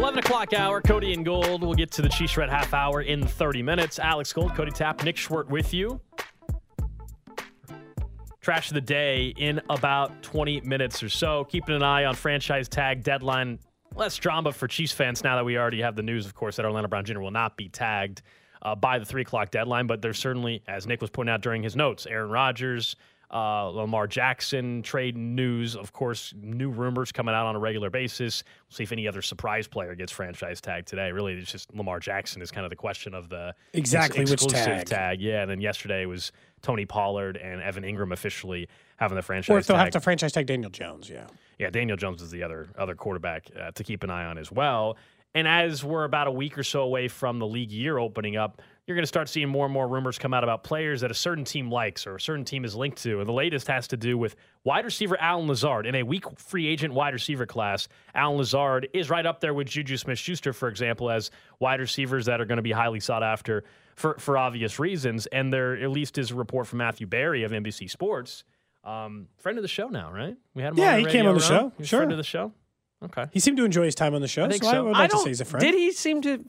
11 o'clock hour, Cody and Gold. We'll get to the Chiefs Red half hour in 30 minutes. Alex Gold, Cody Tapp, Nick Schwerdt with you. Trash of the day in about 20 minutes or so. Keeping an eye on franchise tag deadline. Less drama for Chiefs fans now that we already have the news, of course, that Orlando Brown Jr. will not be tagged uh, by the 3 o'clock deadline. But there's certainly, as Nick was pointing out during his notes, Aaron Rodgers, uh, Lamar Jackson trade news. Of course, new rumors coming out on a regular basis. We'll see if any other surprise player gets franchise tag today. Really, it's just Lamar Jackson is kind of the question of the exactly ex- which exclusive tag. Yeah, and then yesterday was Tony Pollard and Evan Engram officially having the franchise Or if they'll tag. have to franchise tag Daniel Jones, yeah. Yeah, Daniel Jones is the other other quarterback uh, to keep an eye on as well. And as we're about a week or so away from the league year opening up, you're going to start seeing more and more rumors come out about players that a certain team likes or a certain team is linked to. And the latest has to do with wide receiver Allen Lazard. In a weak free agent wide receiver class, Allen Lazard is right up there with Juju Smith Schuster, for example, as wide receivers that are going to be highly sought after for, for obvious reasons. And there at least is a report from Matthew Berry of NBC Sports. Um, friend of the show now, right? We had him Yeah, he came on the show. Sure. friend of the show. Okay. He seemed to enjoy his time on the show, I think so, I so. would I like to don't. say he's a friend. Did he seem to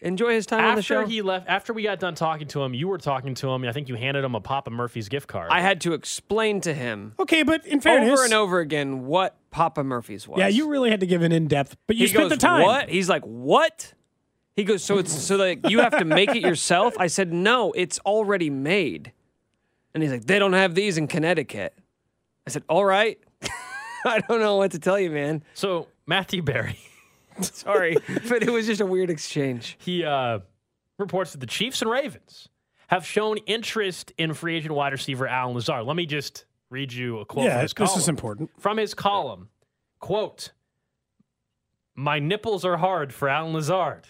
enjoy his time on the After show? he left, after we got done talking to him, you were talking to him. I think you handed him a Papa Murphy's gift card. I had to explain to him Okay, but in fairness, over and over again what Papa Murphy's was. yeah, you really had to give an in depth, but you he spent goes, the time. What? He's like, what? He goes, so it's so like you have to make it yourself. I said, no, it's already made. And he's like, they don't have these in Connecticut. I said, all right. I don't know what to tell you, man. so Matthew Berry, Sorry, but it was just a weird exchange. he uh, reports that the Chiefs and Ravens have shown interest in free agent wide receiver Allen Lazard. Let me just read you a quote Yeah, from his this column. is important. From his column, quote, "My nipples are hard for Allen Lazard,"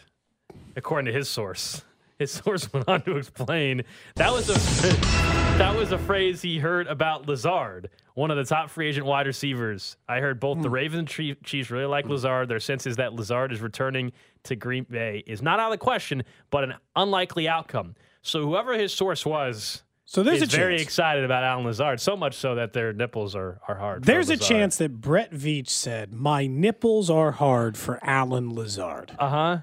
according to his source. His source went on to explain that was a that was a phrase he heard about Lazard, one of the top free agent wide receivers. I heard both Hmm. the Ravens and Chiefs really like Lazard. Their sense is that Lazard is returning to Green Bay is not out of the question, but an unlikely outcome. So whoever his source was So there's is a very chance. excited about Allen Lazard, so much so that their nipples are, are hard. There's a chance that Brett Veach said, "My nipples are hard for Allen Lazard." Uh huh.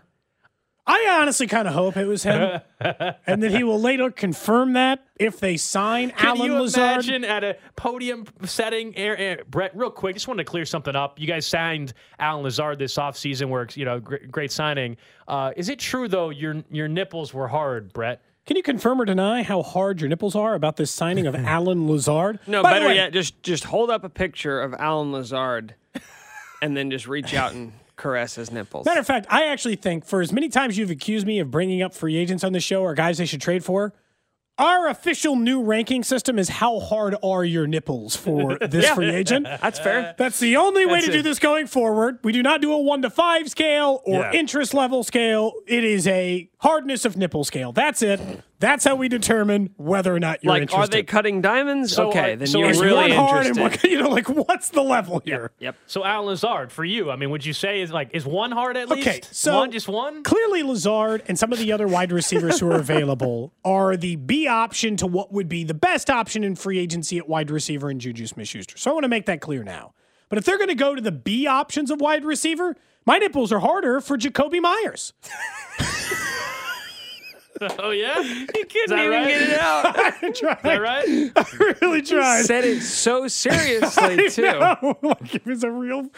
I honestly kind of hope it was him, and that he will later confirm that if they sign Can Allen you Lazard. imagine at a podium setting, Air, Air- Brett, real quick, just wanted to clear something up. You guys signed Allen Lazard this offseason, where, you know, great, great signing. Uh, is it true, though, your your nipples were hard, Brett? Can you confirm or deny how hard your nipples are about this signing of Allen Lazard? No, By better way, yet, just just hold up a picture of Allen Lazard, and then just reach out and caress his nipples. Matter of fact, I actually think for as many times you've accused me of bringing up free agents on the show or guys they should trade for, our official new ranking system is how hard are your nipples for this free agent. That's fair. Uh, that's the only way That's to do this going forward. We do not do a one to five scale or Yeah. interest level scale. It is a hardness of nipple scale. That's it. That's how we determine whether or not you're interested. Like, interested. are they cutting diamonds? So, okay, uh, then so you're really one hard and one, you know, like what's the level here? Yep. So Allen Lazard, for you, I mean, would you say is like is one hard at Okay, least? so one, just one. Clearly, Lazard and some of the other wide receivers who are available are the B option to what would be the best option in free agency at wide receiver in Juju Smith Schuster. So I want to make that clear now. But if they're going to go to the B options of wide receiver, my nipples are harder for Jakobi Meyers. Oh yeah, You couldn't even right? get it out. I tried. Is that right? I really tried. Said it so seriously too. No, like it was a real.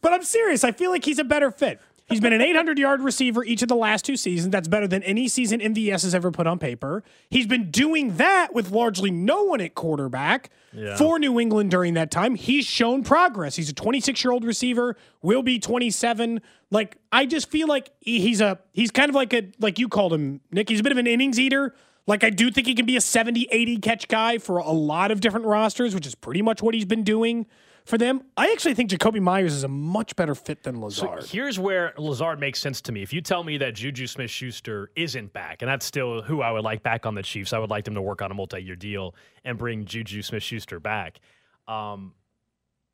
But I'm serious. I feel like he's a better fit. He's been an 800 yard receiver each of the last two seasons. That's better than any season MVS has ever put on paper. He's been doing that with largely no one at quarterback for New England during that time. He's shown progress. He's a 26 year old receiver, will be 27. Like I just feel like he's a he's kind of like a like you called him, Nick. He's a bit of an innings eater. Like, I do think he can be a 70, 80 catch guy for a lot of different rosters, which is pretty much what he's been doing for them. I actually think Jakobi Meyers is a much better fit than So Lazard. here's where Lazard makes sense to me. If you tell me that Juju Smith Schuster isn't back, and that's still who I would like back on the Chiefs, I would like them to work on a multi year deal and bring Juju Smith Schuster back. Um,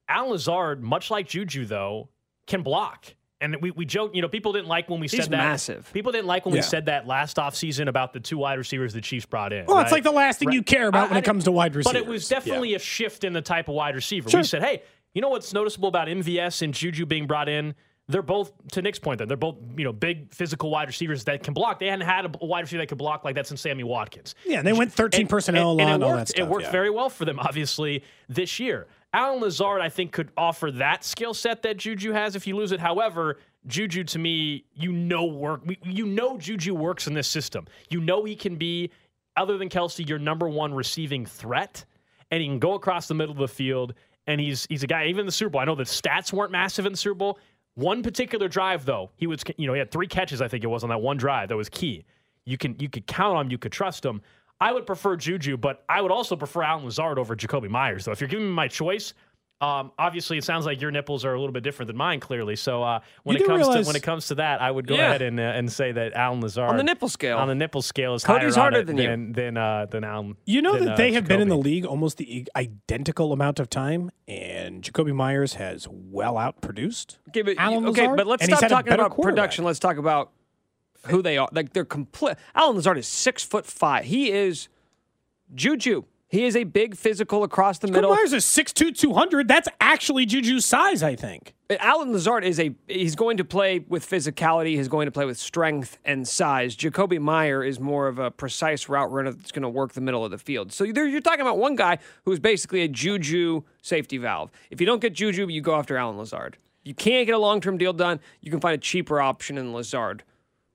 Allen Lazard, much like Juju, though, can block. And we, we joke, you know, people didn't like when we He's said that. massive. People didn't like when Yeah. we said that last offseason about the two wide receivers the Chiefs brought in. well, it's like the last thing Right. you care about I- when I it comes to wide receivers. But it was definitely a shift in the type of wide receiver. Sure. We said, hey, you know what's noticeable about MVS and Juju being brought in? They're both, to Nick's point, then they're both, you know, big physical wide receivers that can block. They hadn't had a wide receiver that could block like that since Sammy Watkins. Yeah, and they went 13 personnel and, line, and it all worked, that stuff. It worked yeah. very well for them, obviously, this year. Allen Lazard, I think, could offer that skill set that Juju has if you lose it. However, Juju, to me, you know, work. You know, Juju works in this system. You know, he can be, other than Kelce, your number one receiving threat, and he can go across the middle of the field. And he's he's a guy. Even in the Super Bowl, I know the stats weren't massive in the Super Bowl. One particular drive, though, he was you know he had three catches. I think it was on that one drive that was key. You can you could count on him. You could trust him. I would prefer Juju, but I would also prefer Allen Lazard over Jakobi Meyers. Though, if you're giving me my choice, um, obviously it sounds like your nipples are a little bit different than mine. Clearly, so uh, when You it comes realize- to when it comes to that, I would go Yeah. ahead and uh, and say that Allen Lazard On the nipple scale. on the nipple scale is Cody's higher harder it than you. than than uh, than Allen. You know than, that uh, they have been in the league almost the identical amount of time, and Jakobi Meyers has well outproduced. Okay, but, Allen okay, Lazard, but let's stop talking about production. Let's talk about who they are. Like they're complete. Allen Lazard is six foot five. He is Juju. He is a big physical across the middle. Meyers is 6'2", 200. That's actually Juju's size, I think. Uh, Allen Lazard is a he's going to play with physicality. He's going to play with strength and size. Jakobi Meyer is more of a precise route runner that's going to work the middle of the field. So there, you're talking about one guy who's basically a Juju safety valve. If you don't get Juju, you go after Allen Lazard. You can't get a long term deal done. You can find a cheaper option in Lazard.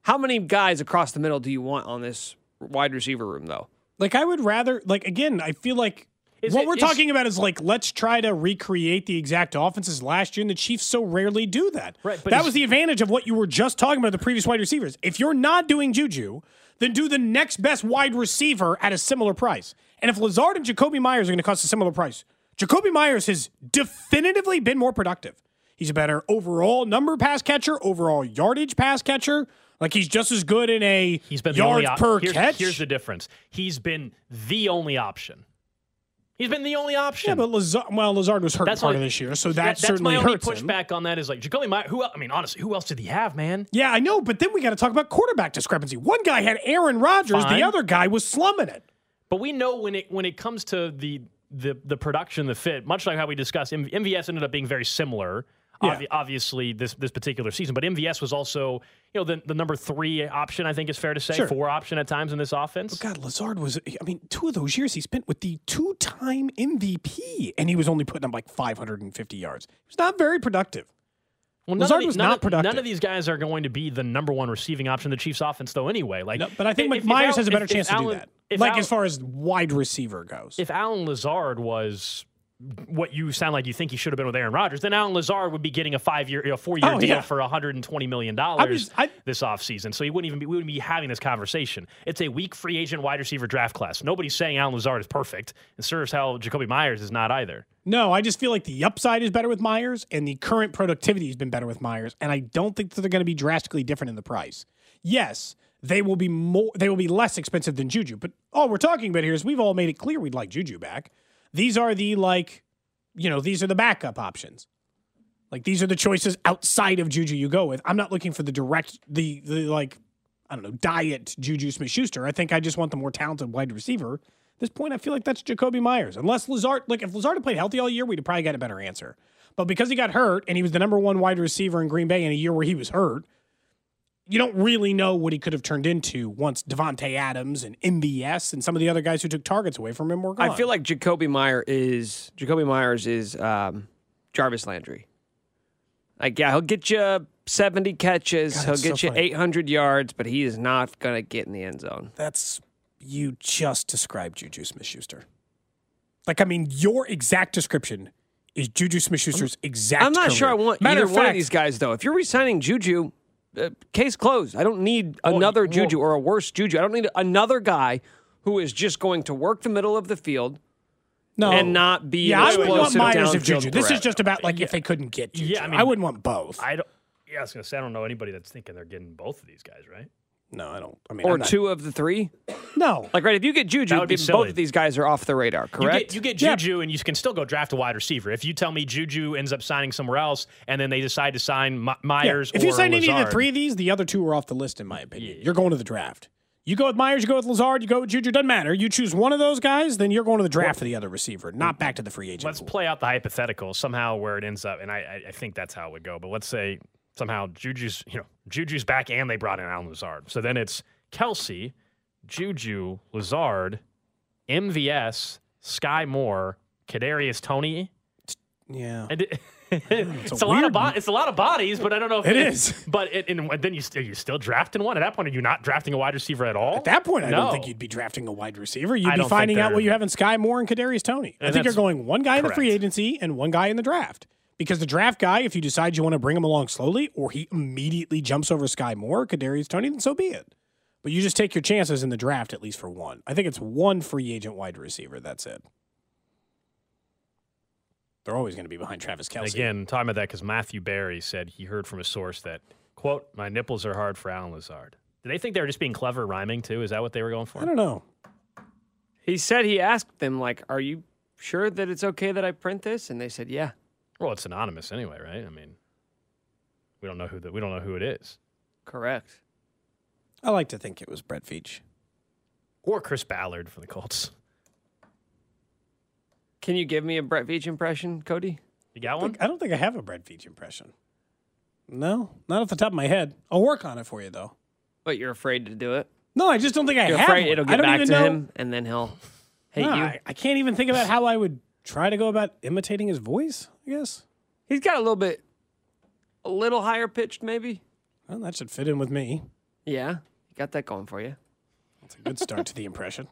How many guys across the middle do you want on this wide receiver room, though? Like I would rather like again, I feel like Is what it- we're is- talking about is like let's try to recreate the exact offenses last year, and the Chiefs so rarely do that. Right, but that is- was the advantage of what you were just talking about the previous wide receivers. If you're not doing Juju, then do the next best wide receiver at a similar price. And if Lazard and Jakobi Meyers are going to cost a similar price, Jakobi Meyers has definitively been more productive. He's a better overall number pass catcher, overall yardage pass catcher. Like he's just as good in a He's been yards op- per here's, catch. Here's the difference. He's been the only option. He's been the only option. Yeah, but Lazard, well, Lazard was hurt That's part only- of this year, so that, That- that's certainly my only hurts him. pushback on that is like Jakobi Meyers. Who? I mean, honestly, who else did he have, man? Yeah, I know, but then we got to talk about quarterback discrepancy. One guy had Aaron Rodgers, Fine. the other guy was slumming it. But we know when it when it comes to the the the production, the fit, much like how we discussed, MVS ended up being very similar. Yeah. Obvi- obviously, this this particular season, but MVS was also you know the the number three option. I think is fair to say Sure. four option at times in this offense. God, Lazard was, I mean, two of those years he spent with the two time MVP, and he was only putting up like 550 yards. He was not very productive. Well, Lazard was not of- productive. None of these guys are going to be the number one receiving option the Chiefs' offense, though. Anyway, like, No, but I think if- if Meyers Al- has a better chance to do that. Like Al- as far as wide receiver goes. if Allen Lazard was what you sound like you think he should have been with Aaron Rodgers, then Allen Lazard would be getting a five year, a four year Oh, deal yeah. for 120 million dollars this offseason. So he wouldn't even be, we wouldn't be having this conversation. It's a weak free agent wide receiver draft class. Nobody's saying Allen Lazard is perfect, and serves how Jakobi Meyers is not either. No, I just feel like the upside is better with Meyers, and the current productivity has been better with Meyers, and I don't think that they're going to be drastically different in the price. Yes, they will be more, they will be less expensive than Juju, but all we're talking about here is we've all made it clear we'd like Juju back. These are the like, you know, these are the backup options. Like these are the choices outside of Juju you go with. I'm not looking for the direct, the the like, I don't know, diet Juju Smith Schuster. I think I just want the more talented wide receiver. At this point, I feel like that's Jakobi Meyers. Unless Lazard, like if Lazard had played healthy all year, we'd have probably got a better answer. But because he got hurt and he was the number one wide receiver in Green Bay in a year where he was hurt, you don't really know what he could have turned into once Davante Adams and MVS and some of the other guys who took targets away from him were gone. I feel like Jakobi Meyer is Jakobi Meyers is um, Jarvis Landry. Like, yeah, he'll get you 70 catches, God, he'll get so you 800 yards, but he is not going to get in the end zone. that's you just described Juju Smith Schuster. Like, I mean, your exact description is Juju Smith Schuster's exact. I'm not sure I want Matter either of one of these guys, though. If you're resigning Juju, uh, case closed. I don't need another well- Juju or a worse Juju. I don't need another guy who is just going to work the middle of the field No, and not be Yeah, an I would want explosive Meyers of downfield Juju. This is just about like if they couldn't get Juju. Yeah, I I, wouldn't want both. I don't. Yeah, I was gonna say I don't know anybody that's thinking they're getting both of these guys, right? No, I don't. I mean, or not- two of the three. No, Like right, if you get Juju, be both of these guys are off the radar. You Correct. get, you get Yeah. Juju, and you can still go draft a wide receiver. If you tell me Juju ends up signing somewhere else, and then they decide to sign My- Yeah. Meyers, If you or sign any of the three of these, the other two are off the list, in my opinion. You're going to the draft. You go with Meyers, you go with Lazard, you go with Juju. Doesn't matter. You choose one of those guys, then you're going to the draft for the other receiver, not back to the free agent. Let's pool. play out the hypothetical somehow where it ends up, and I, I, I think that's how it would go. But let's say somehow Juju's, you know, Juju's back, and they brought in Allen Lazard. So then it's Kelce, Juju, Lazard, MVS, Skyy Moore, Kadarius Toney. Yeah. And it- it's, a a, lot of bo- it's a lot of bodies, but I don't know if It it is. But it, and then you still you still drafting one at that point. Are you not drafting a wide receiver at all? At that point, I No. don't think you'd be drafting a wide receiver. You'd I be finding out what you have in Skyy Moore and Kadarius Toney. I think you're going one guy in the free agency and one guy in the draft. Because the draft guy, if you decide you want to bring him along slowly, or he immediately jumps over Skyy Moore, Kadarius Toney, then so be it. But you just take your chances in the draft at least for one. I think it's one free agent wide receiver. That's it. They're always going to be behind Travis Kelce. Again, talking about that because Matthew Berry said he heard from a source that quote My nipples are hard for Allen Lazard. Do they think they were just being clever rhyming too? Is that what they were going for? I don't know. he said he asked them like, "Are you sure that it's okay that I print this?" And they said, "Yeah." Well, it's anonymous anyway, right? I mean, we don't know who the, we don't know who it is, Correct. I like to think it was Brett Veach. or Chris Ballard for the Colts. Can you give me a Brett Veach impression, Cody? You got I one? think- I don't think I have a Brett Veach impression. No, not off the top of my head. I'll work on it for you though. But you're afraid to do it. No, I just don't think I You're have. afraid one. it'll I get don't back even to know. him, and then he'll hate No, you. I, I can't even think about how I would try to go about imitating his voice. I guess. He's got a little bit, a little higher pitched, maybe. Well, that should fit in with me. Yeah, you got that going for you. That's a good start to the impression.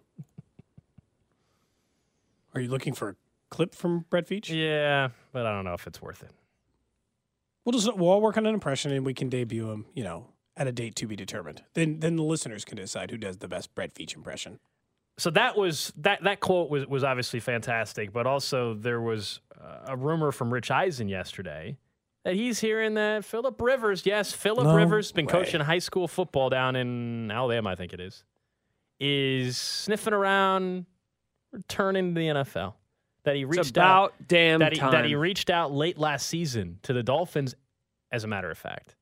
Are you looking for a clip from Brett Veach? Yeah, but I don't know if it's worth it. We'll just we'll all work on an impression and we can debut him. You know, at a date to be determined. Then then the listeners can decide who does the best Brett Veach impression. So that was that that quote was was obviously fantastic, but also there was uh, a rumor from Rich Eisen yesterday that he's hearing that Philip Rivers, yes, Philip No Rivers, been way. coaching high school football down in Alabama, I think it is, is sniffing around returning to the NFL. That he reached out damn that he, time. that he reached out late last season to the Dolphins, as a matter of fact,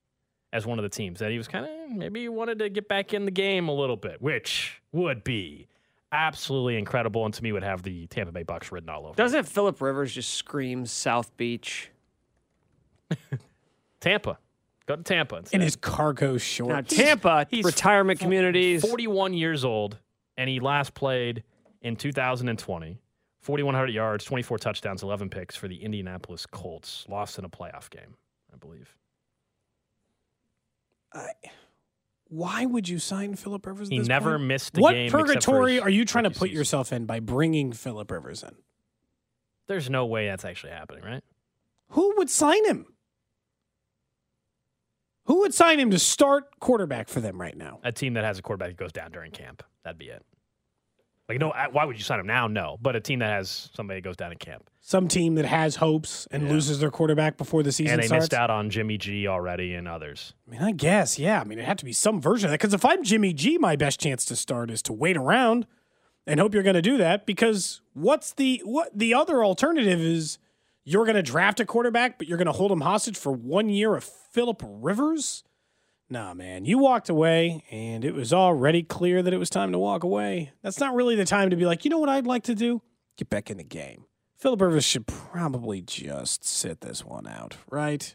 as one of the teams that he was kind of maybe he wanted to get back in the game a little bit, which would be absolutely incredible, and to me would have the Tampa Bay Bucks written all over. Doesn't Philip Rivers just scream South Beach? Tampa? Go to Tampa. Instead. In his cargo shorts. Now Tampa he's retirement f- communities. 41 years old, and he last played in 2020. 4,100 yards, 24 touchdowns, 11 picks for the Indianapolis Colts. Lost in a playoff game, I believe. Why would you sign Philip Rivers? He never point? missed a what game. What purgatory are you trying to put season. yourself in by bringing Philip Rivers in? There's no way that's actually happening, right? Who would sign him? Who would sign him to start quarterback for them right now? A team that has a quarterback that goes down during camp. That'd be it. Like, no, why would you sign him now? No. But a team that has somebody that goes down in camp. Some team that has hopes and Yeah. loses their quarterback before the season and they starts. missed out on Jimmy G already and others. I mean, I guess, yeah. I mean, it had to be some version of that. Because if I'm Jimmy G, my best chance to start is to wait around and hope you're going to do that. Because what's the what the other alternative is? You're going to draft a quarterback, but you're going to hold him hostage for one year of Philip Rivers. Nah, man, you walked away, and it was already clear that it was time to walk away. That's not really the time to be like, you know what I'd like to do? Get back in the game. Philip Rivers should probably just sit this one out, right?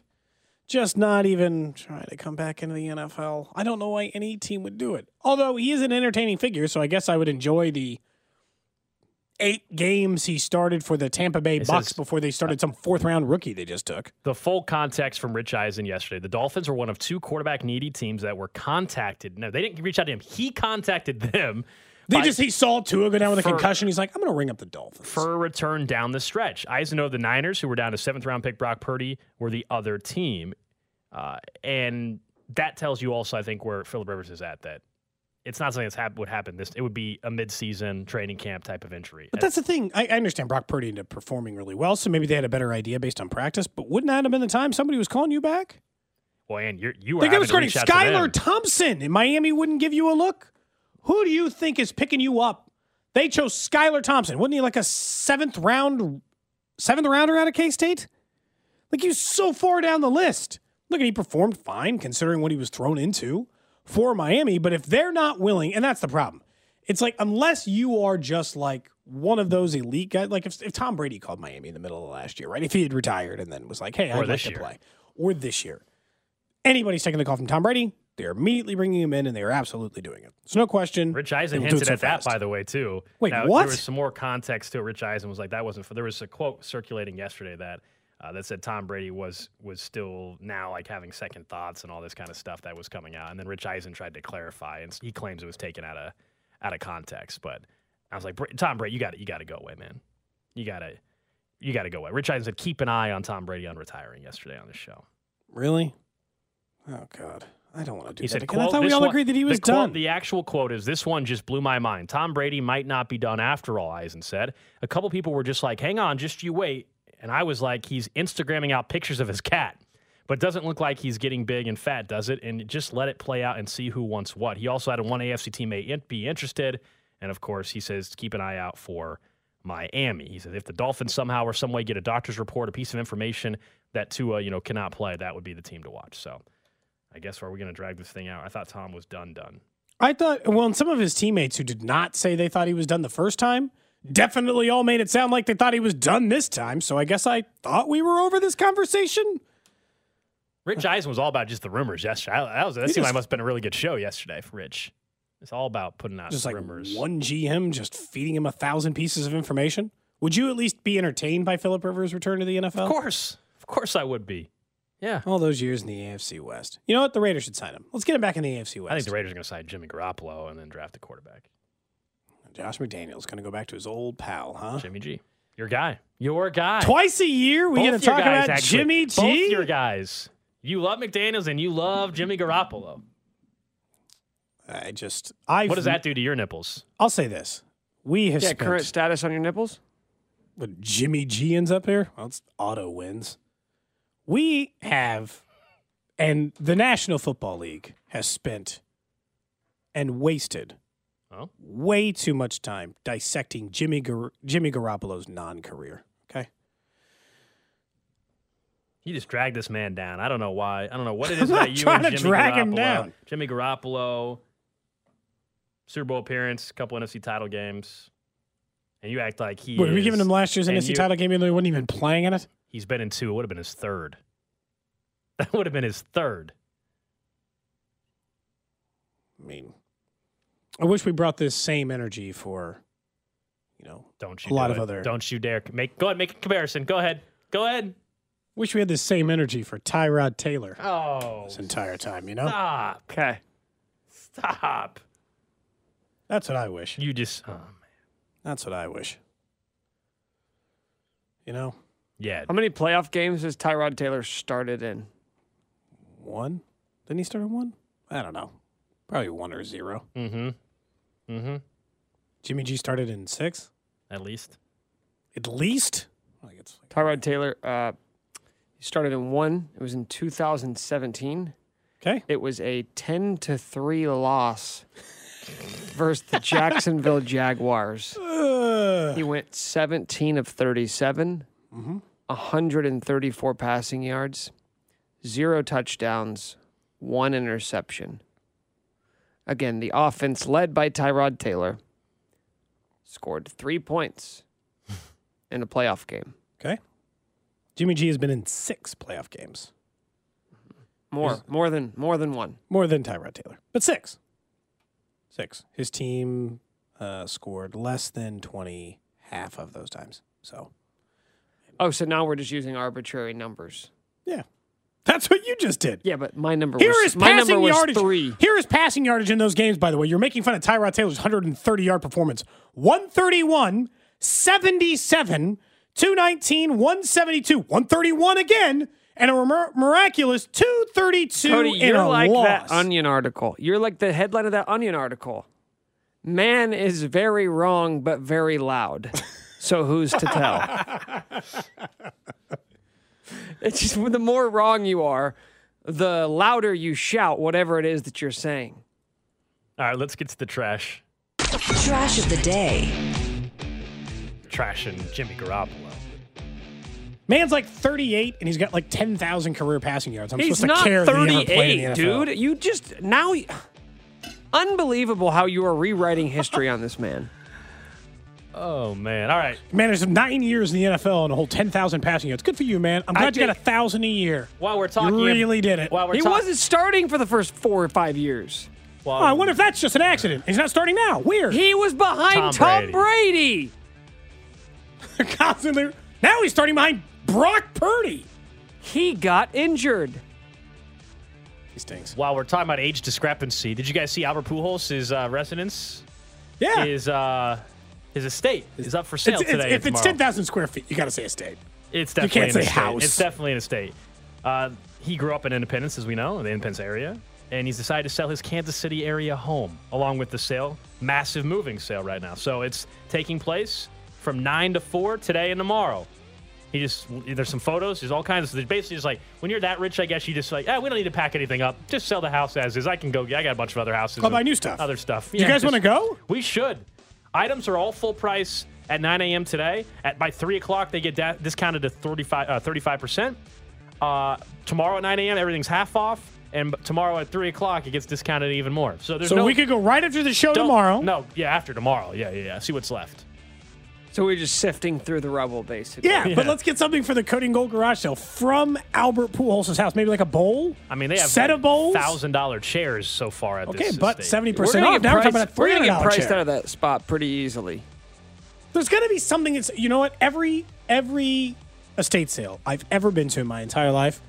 just not even try to come back into the NFL. I don't know why any team would do it. Although he is an entertaining figure, so I guess I would enjoy the eight games he started for the Tampa Bay It Bucks says- before they started some fourth round rookie they just took. The full context from Rich Eisen yesterday. The Dolphins were one of two quarterback needy teams that were contacted. No, they didn't reach out to him. He contacted them They by- just he saw Tua go down with a For- concussion. He's like, I'm going to ring up the Dolphins. for a return down the stretch. Eisen know the Niners, who were down to seventh round pick Brock Purdy, were the other team. Uh, and that tells you also, I think, where Philip Rivers is at. That it's not something that's hap- would happen. This it would be a mid-season training camp type of injury. But that's the thing. I, I understand Brock Purdy ended up performing really well, so maybe they had a better idea based on practice. But wouldn't that have been the time somebody was calling you back? well, and you're, you were Think it having was starting to Skylar. Thompson in Miami wouldn't give you a look. Who do you think is picking you up? They chose Skylar Thompson. Wasn't he like a seventh round, seventh rounder out of K State? Like he was so far down the list. Look, and he performed fine considering what he was thrown into for Miami. But if they're not willing, and that's the problem, it's like unless you are just like one of those elite guys, like if, if Tom Brady called Miami in the middle of last year, right? If he had retired and then was like, "Hey, Or I'd like to year. play," or this year, anybody's taking the call from Tom Brady, they're immediately bringing him in, and they are absolutely doing it. It's no question. Rich Eisen They will do it hinted so at that, by the way, too. Wait, Now, what? There was some more context to it. Rich Eisen was like, that wasn't for. There was a quote circulating yesterday that uh, that said Tom Brady was was still now like having second thoughts and all this kind of stuff that was coming out. And then Rich Eisen tried to clarify, and he claims it was taken out of out of context. But I was like, Tom Brady, you got to you got to go away, man. You got to you got to go away. Rich Eisen said, keep an eye on Tom Brady on retiring yesterday on the show. Really? Oh God, I don't want to do He that said, again. I quote, thought we all one- agreed that he the was quote- done. The actual quote is, this one just blew my mind. Tom Brady might not be done after all, Eisen said. A couple people were just like, hang on, just you wait. And I was like, he's Instagramming out pictures of his cat. But doesn't look like he's getting big and fat, does it? And just let it play out and see who wants what. He also had one AFC teammate be interested. And of course, he says, keep an eye out for Miami. He says, if the Dolphins somehow or some way get a doctor's report, a piece of information that Tua, you know, cannot play, that would be the team to watch. So I guess are we going to drag this thing out? I thought Tom was done, done. I thought, well, and some of his teammates who did not say they thought he was done the first time definitely all made it sound like they thought he was done this time. So I guess I thought we were over this conversation. Rich Eisen was all about just the rumors yesterday. That, was, that seemed like must have been a really good show yesterday for Rich. It's all about putting out Just like rumors. one GM just feeding him a thousand pieces of information. Would you at least be entertained by Philip Rivers' return to the NFL? Of course. Of course I would be. Yeah. All those years in the AFC West. You know what? The Raiders should sign him. Let's get him back in the AFC West. I think the Raiders are going to sign Jimmy Garoppolo and then draft a quarterback. Josh McDaniels going to go back to his old pal, huh? Jimmy G. Your guy. Your guy. Twice a year, we Both going to talk guys, about actually. Jimmy Both G. your guys. You love McDaniels and you love Jimmy Garoppolo. I just, I. What does that do to your nipples? I'll say this: we have Yeah, spent. current status on your nipples? But Jimmy G ends up here. Well, it's auto wins. We have, and the National Football League has spent and wasted Oh. way too much time dissecting Jimmy Gar- Jimmy Garoppolo's non-career. Okay, You just dragged this man down. I don't know why. I don't know what it is about you trying and to Jimmy drag Garoppolo. him down. Jimmy Garoppolo, Super Bowl appearance, couple NFC title games, and you act like he. are we giving him last year's and NFC you- title game even though he wasn't even playing in it? He's been in two. It would have been his third. That would have been his third. I mean, I wish we brought this same energy for, you know, Don't you? A lot do of it. other- Don't you dare make. Go ahead, make a comparison. Go ahead. Go ahead. wish we had this same energy for Tyrod Taylor Oh, this entire time. You know, stop! Okay. Stop! that's what I wish. You just. Oh, man. That's what I wish. You know, Yeah. How many playoff games has Tyrod Taylor started in? one. Didn't he start at one? I don't know. Probably one or zero. Mm-hmm. Mm-hmm. Jimmy G started in six, At least. at least. Like it's like, Tyrod Taylor, uh, he started in one. It was in 2017. okay. It was a 10 to 3 loss versus the Jacksonville Jaguars. Uh, He went 17 of 37, Mhm. 134 passing yards, zero touchdowns, one interception. Again, the offense led by Tyrod Taylor scored three points in a playoff game. okay. Jimmy G has been in six playoff games, More, more than more than one. more than Tyrod Taylor, but six. Six. His team uh, scored less than twenty half of those times. So Oh, so now we're just using arbitrary numbers. yeah, that's what you just did. Yeah, but my number Here was is my passing number was yardage. three. Here is passing yardage in those games, by the way. You're making fun of Tyrod Taylor's 130 yard performance 131, 77, 219, 172, 131 again, and a mir- miraculous 232 Cody, in you're like loss. that Onion article. You're like the headline of that Onion article. Man is very wrong, but very loud. So who's to tell? it's just the more wrong you are, the louder you shout whatever it is that you're saying. All right, let's get to the trash. Trash of the day. Trash and Jimmy Garoppolo. Man's like 38 and he's got like 10,000 career passing yards. I'm He's supposed to not care that he ever played 38, in the NFL. dude. You just now. Unbelievable how you are rewriting history on this man. Oh man! All right. Man, there's nine years in the NFL and a whole 10,000 passing yards. Good for you, man. I'm glad you got a thousand a year. While we're talking, You really did it. While we're He talk- wasn't starting for the first four or five years. while- Oh, I wonder if that's just an accident. He's not starting now. Weird. He was behind Tom Tom, Brady. Brady. Constantly. Now he's starting behind Brock Purdy. He got injured. He stinks. While we're talking about age discrepancy, did you guys see Albert Pujols' uh, residence? Yeah. His uh, his estate is up for sale It's- it's- today. if it's 10,000 square feet, you got to say estate. It's You definitely can't an say estate. house. It's definitely an estate. Uh, he grew up in Independence, as we know, in the Independence area, and he's decided to sell his Kansas City area home along with the sale. Massive moving sale right now. So it's taking place from nine to four today and tomorrow. He just there's some photos. There's all kinds of. Basically just like when you're that rich, I guess you just like, yeah, we don't need to pack anything up. Just sell the house as is. I can go. I got a bunch of other houses. I'll buy new stuff. Other stuff. you guys wanna go? We should. Items are all full price at 9 a.m. today. At by three o'clock, they get da- discounted to 35 uh, 35%. Uh, tomorrow at 9 a.m., everything's half off. And tomorrow at 3 o'clock, it gets discounted even more. So there's So no. we could go right after the show tomorrow. No, yeah, after tomorrow. Yeah, yeah, yeah. See what's left. So we're just sifting through the rubble, basically. Yeah, but let's get something for the Cody and Gold garage sale from Albert Pujols' house. Maybe like a bowl. I mean, they have set of bowls. thousand dollar chairs so far at Okay, this. Okay, but seventy percent gonna off. get Now we're talking about a we're gonna get priced chair. out of that spot pretty easily. There's got to be something that's you know what every every estate sale I've ever been to in my entire life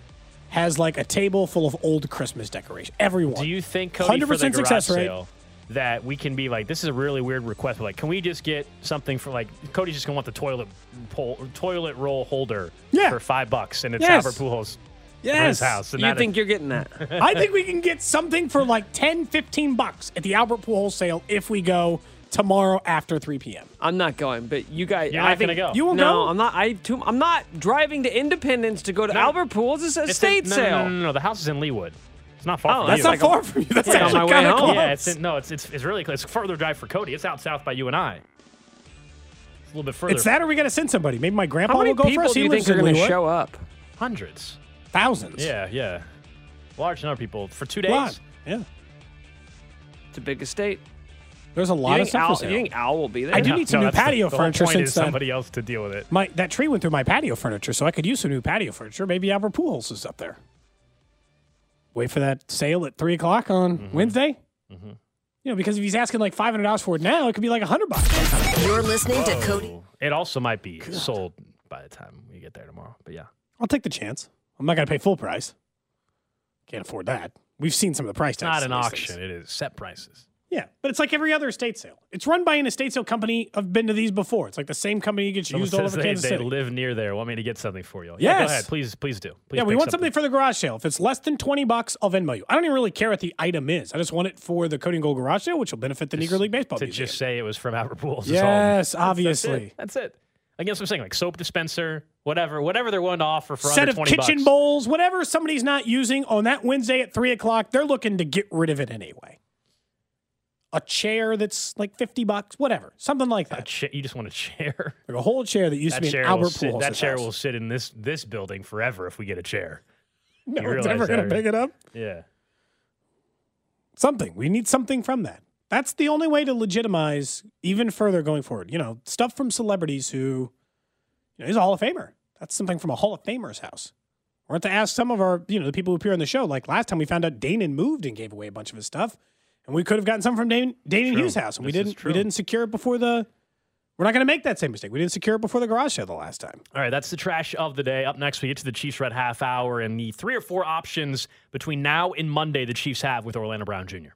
has like a table full of old Christmas decoration. Everyone. Do you think Cody for the 100% garage success rate. sale that we can be like, this is a really weird request, but like, can we just get something for like Cody's just gonna want the toilet pole, toilet roll holder Yeah. for five bucks, and it's Yes. Albert Pujols for Yes. his house. And You that- think you're getting that? I think we can get something for like 10, 15 bucks at the Albert Pujols sale if we go tomorrow after 3 p.m. I'm not going, but you guys. You're I not gonna go. You won't no, go? I'm not. I too, I'm not driving to Independence to go to No. Albert Pujols. It's a it's estate in, no, sale. No, no, no, no, The house is in Leawood. It's not far Oh, from That's you. not like a- far from you. That's Yeah, on actually kind of close. Yeah, it's in, no, it's it's it's really close. It's further drive for Cody. It's out south by you and I. It's a little bit further. It's that or we got to send somebody. Maybe my grandpa How many will go for people us. do you lives think are going to show up? hundreds. Thousands. Yeah, yeah. Large number of people for two A lot. days. Yeah. It's a big estate. There's a You lot of think, stuff Al, for you think Al will be there? I do No, need some no, new that's the- patio the whole furniture point since is somebody else to deal with it. My that tree went through my patio furniture, so I could use some new patio furniture. Maybe Albert Pujols is up there. Wait for that sale at three o'clock on Mm-hmm. Wednesday. You know, because if he's asking like five hundred dollars for it now, it could be like a hundred bucks. You're listening to Cody. Oh, It also might be sold by the time we get there tomorrow. But yeah. I'll take the chance. I'm not going to pay full price. Can't afford that. We've seen some of the price tags. not an auction. things. It is set prices. Yeah, but it's like every other estate sale. It's run by an estate sale company. I've been to these before. It's like the same company gets Someone used all over they, Kansas they City. live near there. Want me to get something for you? Yeah, go ahead. Please, please do. Please yeah, we want something for the garage sale. If it's less than 20 bucks, I'll Venmo you. I don't even really care what the item is. I just want it for the Cody and Gold garage sale, which will benefit the Negro League Baseball to Museum. just say it was from Albert Pujols. is all. Yes, That's- obviously. That's it. That's it. I guess I'm saying like soap dispenser, whatever, whatever they're willing to offer for Set of 20 kitchen bucks. bowls, whatever somebody's not using on that Wednesday at 3 o'clock, they're looking to get rid of it anyway. A chair that's like 50 bucks, whatever. Something like A that. cha- you just want a chair. Like a whole chair that used That to be in chair, Albert sit, Pujols' that chair house. will sit in this this building forever if we get a chair. No you one's ever going to pick it up. Yeah. something. We need something from that. That's the only way to legitimize even further going forward. You know, stuff from celebrities who, you know, he's a Hall of Famer. That's something from a Hall of Famer's house. We're going to ask some of our, you know, the people who appear on the show. Like last time we found out Danan moved and gave away a bunch of his stuff. And we could have gotten some from Danan, Danan Hughes' house. And we This is didn't we didn't secure it before the we're not gonna make that same mistake. We didn't secure it before the garage sale the last time. All right, that's the trash of the day. Up next, we get to the Chiefs Red half hour and the three or four options between now and Monday the Chiefs have with Orlando Brown Jr.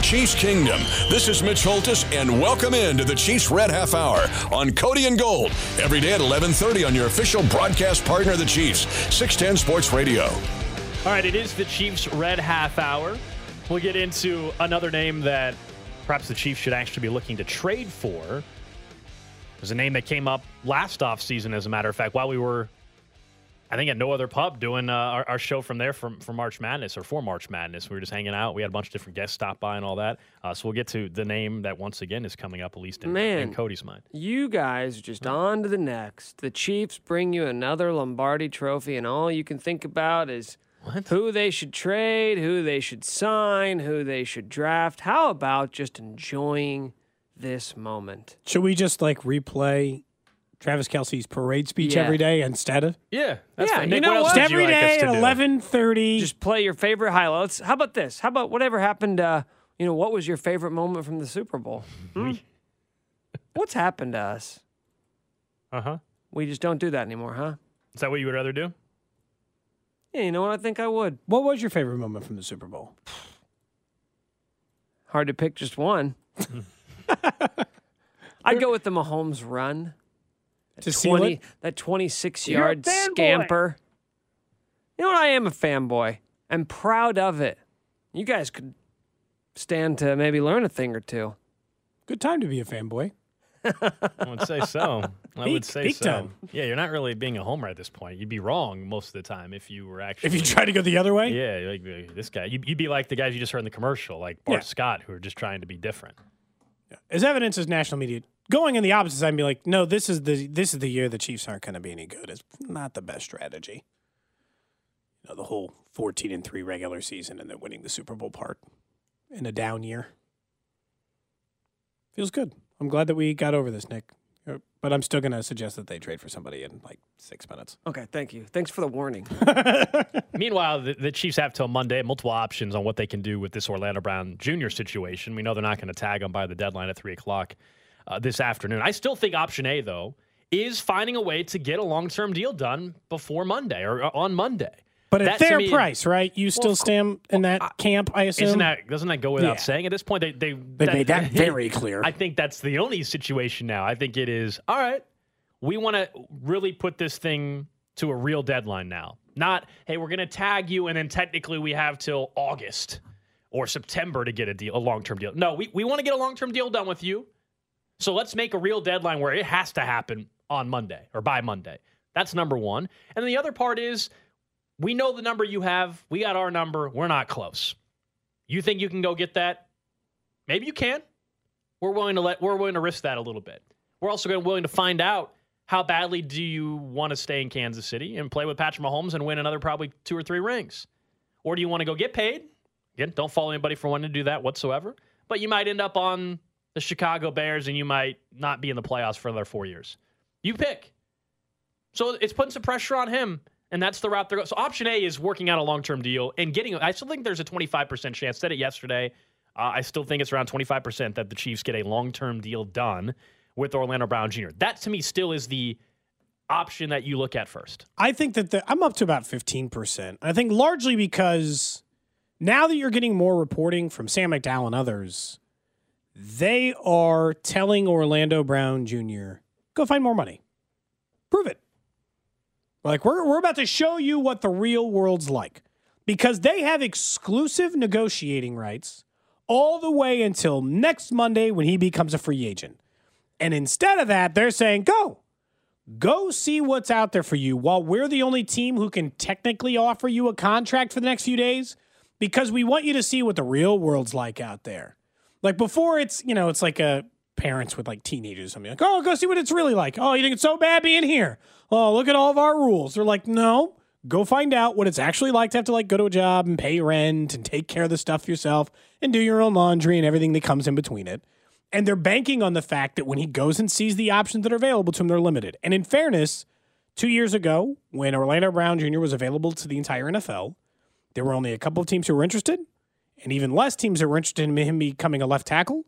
Chiefs Kingdom. This is Mitch Holthus, and welcome into the Chiefs Red Half Hour on Cody and Gold every day at 11:30 on your official broadcast partner, the Chiefs, 610 Sports Radio. All right, it is the Chiefs Red Half Hour. We'll get into another name that perhaps the Chiefs should actually be looking to trade for. It was a name that came up last offseason, as a matter of fact, while we were, I think, at no other pub doing uh, our, our show from there from, from March Madness or for March Madness. We were just hanging out. We had a bunch of different guests stop by and all that. Uh, so we'll get to the name that once again is coming up, at least in, Man. in Cody's mind. You guys are just on to the next. The Chiefs bring you another Lombardi trophy, and all you can think about is who they should trade, who they should sign, who they should draft. How about just enjoying this moment? Should we just like replay Travis Kelce's parade speech Yeah. every day instead of Yeah. Yeah, fine. you Nick, know what else what? did every you like us day to at do? eleven thirty? Just play your favorite highlights. How about this? How about whatever happened? Uh, you know, what was your favorite moment from the Super Bowl? Hmm? What's happened to us? Uh huh. We just don't do that anymore, huh? Is that what you would rather do? Yeah, you know what? I think I would. What was your favorite moment from the Super Bowl? Hard to pick just one. I'd go with the Mahomes run. That To seal 20, it? that 26 You're a yard scamper. You know what? I am a fanboy. I'm proud of it. You guys could stand to maybe learn a thing or two. Good time to be a fanboy. I would say so. I Peak- would say so. time. Yeah, you're not really being a homer at this point. You'd be wrong most of the time if you were actually. If you try to go the other way, Yeah, like this guy. You'd, you'd be like the guys you just heard in the commercial, like Bart Yeah. Scott, who are just trying to be different. as evidence is national media going in the opposite side and be like, no, this is the this is the year the Chiefs aren't going to be any good. It's not the best strategy. You know, the whole fourteen and three regular season and then winning the Super Bowl part in a down year feels good. I'm glad that we got over this, Nick. Uh, But I'm still going to suggest that they trade for somebody in like six minutes. Okay, thank you. Thanks for the warning. Meanwhile, the, the Chiefs have till Monday multiple options on what they can do with this Orlando Brown Jr. situation. We know they're not going to tag him by the deadline at three o'clock uh, this afternoon. I still think option A though is finding a way to get a long term deal done before Monday or uh, on Monday. But at That, their me- price, right? You still of cour- stand in that camp, I assume. Isn't that doesn't that go without Yeah. saying? At this point, they they they made that very clear. I think that's the only situation now. I think it is all right. We want to really put this thing to a real deadline now. Not hey, we're going to tag you, and then technically we have till August or September to get a deal, a long term deal. No, we we want to get a long term deal done with you. So let's make a real deadline where it has to happen on Monday or by Monday. That's number one. And the other part is we know the number you have. We got our number. We're not close. You think you can go get that? Maybe you can. We're willing to let. We're willing to risk that a little bit. We're also going willing to find out how badly do you want to stay in Kansas City and play with Patrick Mahomes and win another probably two or three rings, or do you want to go get paid? Again, don't follow anybody for wanting to do that whatsoever. But you might end up on the Chicago Bears and you might not be in the playoffs for another four years. You pick. So it's putting some pressure on him, and that's the route they're going. So option A is working out a long term deal and getting. I still think there's a 25% chance. Said it yesterday. Uh, I still think it's around 25% that the Chiefs get a long term deal done with Orlando Brown Jr. That to me still is the option that you look at first. I think that the, I'm up to about 15%. I think largely because now that you're getting more reporting from Sam McDowell and others, they are telling Orlando Brown Jr., go find more money. Prove it. Like, we're, we're about to show you what the real world's like because they have exclusive negotiating rights all the way until next Monday when he becomes a free agent. And instead of that, they're saying, go. Go see what's out there for you while we're the only team who can technically offer you a contract for the next few days because we want you to see what the real world's like out there. Like before it's, you know, it's like a parents with like teenagers I'm like, "Oh, go see what it's really like." "Oh, you think it's so bad being here?" "Oh, look at all of our rules." They're like, "No, go find out what it's actually like to have to like go to a job and pay rent and take care of the stuff yourself and do your own laundry and everything that comes in between it." And they're banking on the fact that when he goes and sees the options that are available to him, they're limited. And in fairness, two years ago, when Orlando Brown Jr. was available to the entire NFL, there were only a couple of teams who were interested, and even less teams that were interested in him becoming a left tackle.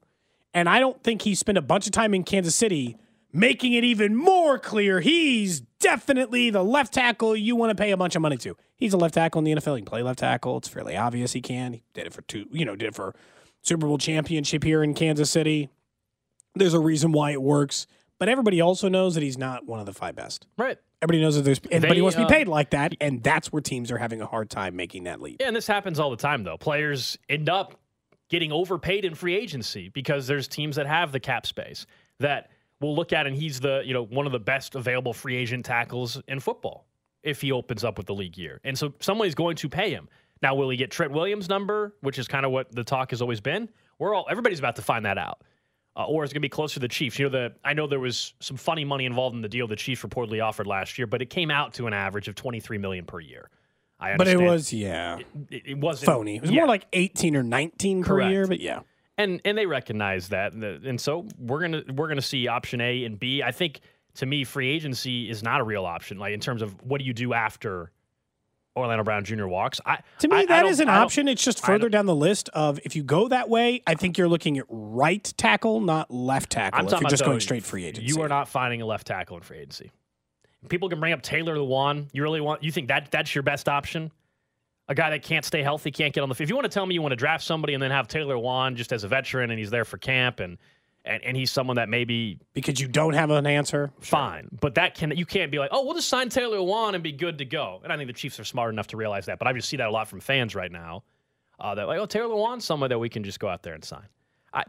And I don't think he spent a bunch of time in Kansas City making it even more clear he's definitely the left tackle you want to pay a bunch of money to. He's a left tackle in the NFL. He can play left tackle. It's fairly obvious he can. He did it for two, you know, did it for Super Bowl championship here in Kansas City. There's a reason why it works, but everybody also knows that he's not one of the five best. Right. Everybody knows that there's, and, but he wants to be um, paid like that, and that's where teams are having a hard time making that leap. Yeah, and this happens all the time, though. Players end up getting overpaid in free agency because there's teams that have the cap space that will look at, and he's the you know one of the best available free agent tackles in football if he opens up with the league year, and so somebody's going to pay him. Now, will he get Trent Williams' number, which is kind of what the talk has always been? We're all everybody's about to find that out. Uh, or is it going to be closer to the Chiefs? You know, the I know there was some funny money involved in the deal the Chiefs reportedly offered last year, but it came out to an average of 23 million per year. I But it was, yeah, it, it wasn't phony. It was yeah. more like 18 or 19 per Correct. year, but yeah. and and they recognize that, and, the- and so we're gonna we're gonna see option A and B. I think to me, free agency is not a real option. Like in terms of what do you do after Orlando Brown Jr. walks? I To me, I- I that don't- is an option. It's just further down the list of if you go that way, I think you're looking at right tackle, not left tackle. I'm if you're just going straight free agency. You are not finding a left tackle in free agency. People can bring up Taylor Lewan. You really want? You think that that's your best option? A guy that can't stay healthy, can't get on the. Field. If you want to tell me you want to draft somebody and then have Taylor Lewan just as a veteran and he's there for camp and and, and he's someone that maybe because you don't have an answer. fine. But that can you can't be like, oh, we'll just sign Taylor Lewan and be good to go. And I think the Chiefs are smart enough to realize that. But I just see that a lot from fans right now. Uh, that like, oh, Taylor Lewan's someone that we can just go out there and sign. I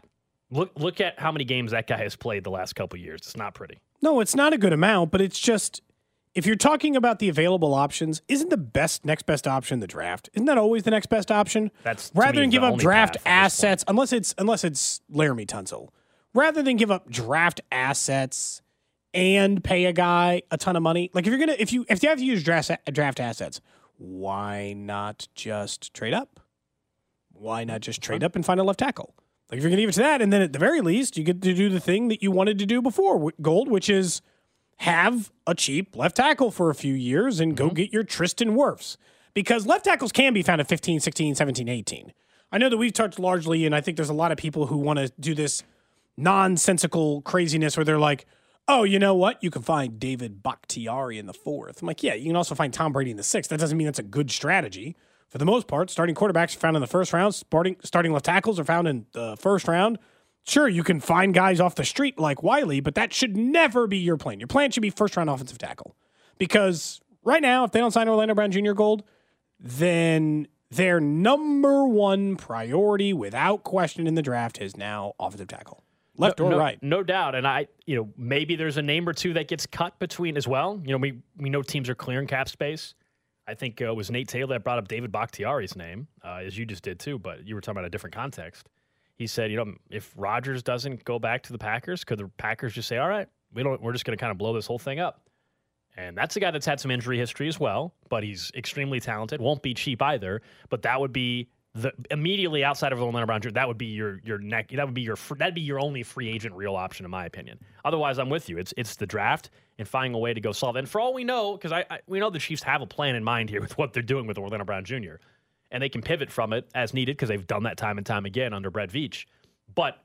look look at how many games that guy has played the last couple years. It's not pretty. No, it's not a good amount, but it's just if you're talking about the available options, isn't the best next best option the draft? Isn't that always the next best option? That's, rather than give up draft path at this point. assets, unless it's unless it's Laremy Tunsil, rather than give up draft assets and pay a guy a ton of money. Like if you're gonna if you if you have to use draft draft assets, why not just trade up? Why not just trade up and find a left tackle? Like if you're gonna give it to that, and then at the very least you get to do the thing that you wanted to do before Gold, which is have a cheap left tackle for a few years and go mm-hmm. get your Tristan Wirfs. Because left tackles can be found at 15, 16, 17, 18. I know that we've touched largely, and I think there's a lot of people who want to do this nonsensical craziness where they're like, oh, you know what? You can find David Bakhtiari in the fourth. I'm like, yeah, you can also find Tom Brady in the sixth. That doesn't mean that's a good strategy. For the most part, starting quarterbacks are found in the first round, starting, starting left tackles are found in the first round. Sure, you can find guys off the street like Wylie, but that should never be your plan. Your plan should be first round offensive tackle. Because right now, if they don't sign Orlando Brown Jr. Gold, then their number one priority without question in the draft is now offensive tackle. Left or no, right. No doubt. And I, you know, maybe there's a name or two that gets cut between as well. You know, we we know teams are clearing cap space. I think uh, it was Nate Taylor that brought up David Bakhtiari's name, uh, as you just did too, but you were talking about a different context. He said, you know, if Rodgers doesn't go back to the Packers, could the Packers just say, all right, we don't, we're just going to kind of blow this whole thing up? And that's a guy that's had some injury history as well, but he's extremely talented. Won't be cheap either. But that would be the immediately outside of the Orlando Brown. Jr., That would be your your neck. That would be your that'd be your only free agent real option, in my opinion. Otherwise, I'm with you. It's it's the draft and finding a way to go solve. And for all we know, because I, I we know the Chiefs have a plan in mind here with what they're doing with Orlando Brown Jr. and they can pivot from it as needed because they've done that time and time again under Brett Veach. But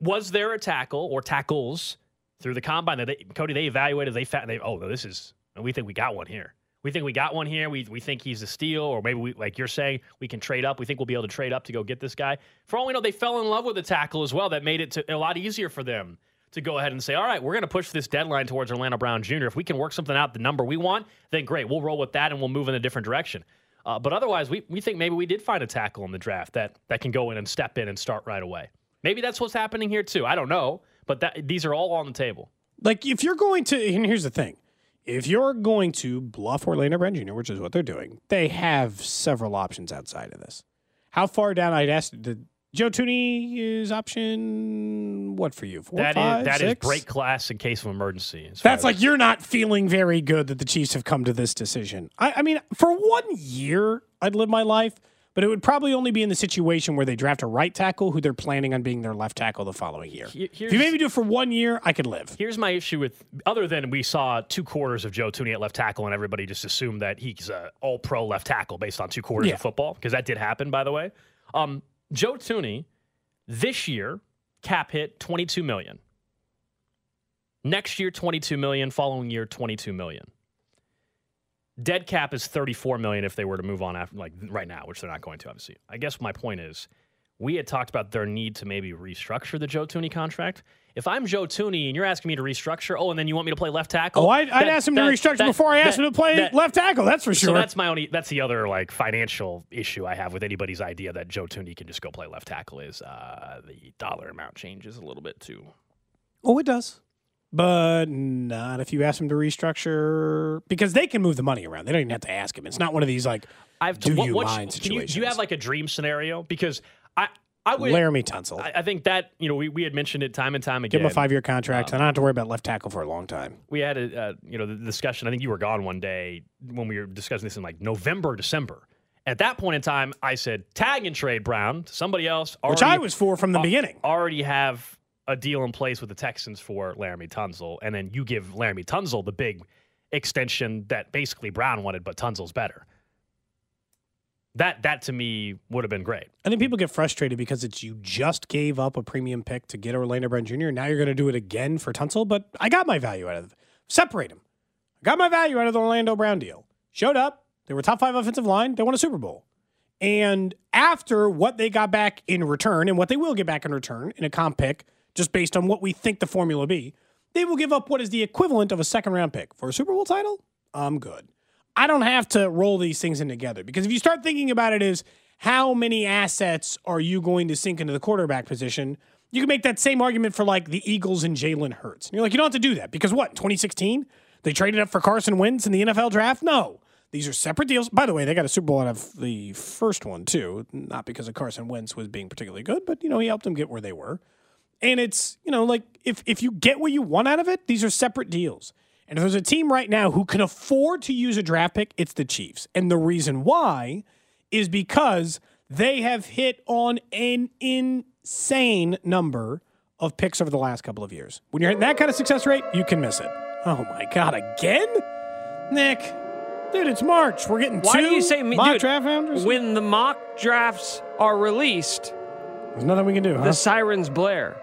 was there a tackle or tackles through the combine that they, Cody they evaluated? They found they oh no, this is we think we got one here. We think we got one here. We, we think he's a steal, or maybe we like you're saying we can trade up. We think we'll be able to trade up to go get this guy. For all we know, they fell in love with the tackle as well. That made it to, a lot easier for them to go ahead and say, all right, we're going to push this deadline towards Orlando Brown Jr. If we can work something out, the number we want, then great. We'll roll with that and we'll move in a different direction. Uh, but otherwise, we, we think maybe we did find a tackle in the draft that that can go in and step in and start right away. Maybe that's what's happening here too. I don't know, but that these are all on the table. Like if you're going to, and here's the thing, if you're going to bluff Orlando Brown Jr., which is what they're doing, they have several options outside of this. How far down? I'd ask the Joe Thuney is option what for you? Four, That is five, that is break class in case of emergency. That's like you're not feeling very good that the Chiefs have come to this decision. I, I mean, for one year, I'd live my life, but it would probably only be in the situation where they draft a right tackle who they're planning on being their left tackle the following year. If you here's- maybe do it for one year, I could live. Here's my issue with other than we saw two quarters of Joe Thuney at left tackle and everybody just assumed that he's a all pro left tackle based on two quarters Yeah. of football because that did happen by the way. Um, Joe Thuney this year cap hit 22 million. Next year, 22 million. Following year, 22 million. Dead cap is 34 million if they were to move on after, like right now, which they're not going to, obviously. I guess my point is, we had talked about their need to maybe restructure the Joe Thuney contract. If I'm Joe Thuney and you're asking me to restructure, oh, and then you want me to play left tackle, Oh, I'd, I'd ask him to restructure that- before I asked him to play that- left tackle. That's for sure. So that's my only. That's the other like financial issue I have with anybody's idea that Joe Thuney can just go play left tackle is uh, the dollar amount changes a little bit too. oh, it does. But not if you ask him to restructure because they can move the money around. They don't even have to ask him. It's not one of these like I've do what, you mind can you, do you have like a dream scenario? Because I I would Laremy Tunsil. I, I think that you know we, we had mentioned it time and time again. Give him a five year contract, and I don't have to worry about left tackle for a long time. we had a uh, you know the discussion. I think you were gone one day when we were discussing this in like November, December. At that point in time, I said tag and trade Brown to somebody else. Which I was for from the al- beginning. Already have a deal in place with the Texans for Laremy Tunsil, and then you give Laremy Tunsil the big extension that basically Brown wanted, but Tunsil's better. That that to me would have been great. I think people get frustrated because it's you just gave up a premium pick to get Orlando Brown Jr. Now you're going to do it again for Tunsil, but I got my value out of. Separate them. I got my value out of the Orlando Brown deal. Showed up. They were top five offensive line. They won a Super Bowl. And after what they got back in return and what they will get back in return in a comp pick, just based on what we think the formula be, they will give up what is the equivalent of a second round pick for a Super Bowl title. I'm good. I don't have to roll these things in together because if you start thinking about it as how many assets are you going to sink into the quarterback position, you can make that same argument for like the Eagles and Jalen Hurts. And you're like, you don't have to do that because what? 2016, they traded up for Carson Wentz in the NFL draft. No, these are separate deals. By the way, they got a Super Bowl out of the first one too, not because of Carson Wentz was being particularly good, but you know he helped them get where they were. And it's, you know, like if if you get what you want out of it, these are separate deals. And if there's a team right now who can afford to use a draft pick, it's the Chiefs. And the reason why is because they have hit on an insane number of picks over the last couple of years. When you're hitting that kind of success rate, you can miss it. Oh my God, again? Nick, dude, it's March. We're getting Why two do you say me, mock dude, draft founders? When the mock drafts are released, There's nothing we can do, huh? the sirens blare.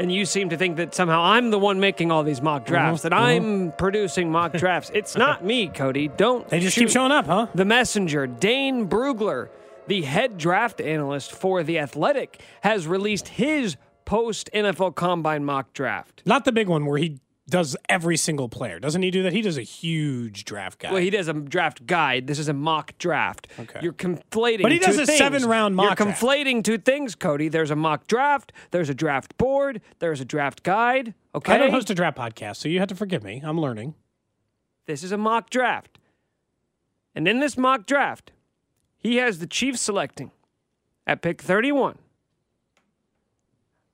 And you seem to think that somehow I'm the one making all these mock drafts, mm-hmm. that I'm mm-hmm. producing mock drafts. It's not me, Cody. Don't they just keep showing up, huh? The messenger, Dane Brugler, the head draft analyst for The Athletic, has released his post NFL Combine mock draft. Not the big one where he does every single player. Doesn't he do that? He does a huge draft guide. Well, he does a draft guide. This is a mock draft. Okay. You're conflating. But he does a things. seven-round mock You're draft. conflating two things, Cody. There's a mock draft. There's a draft board. There's a draft guide. Okay. I don't host a draft podcast, so you have to forgive me. I'm learning. This is a mock draft. And in this mock draft, he has the Chiefs selecting at pick 31.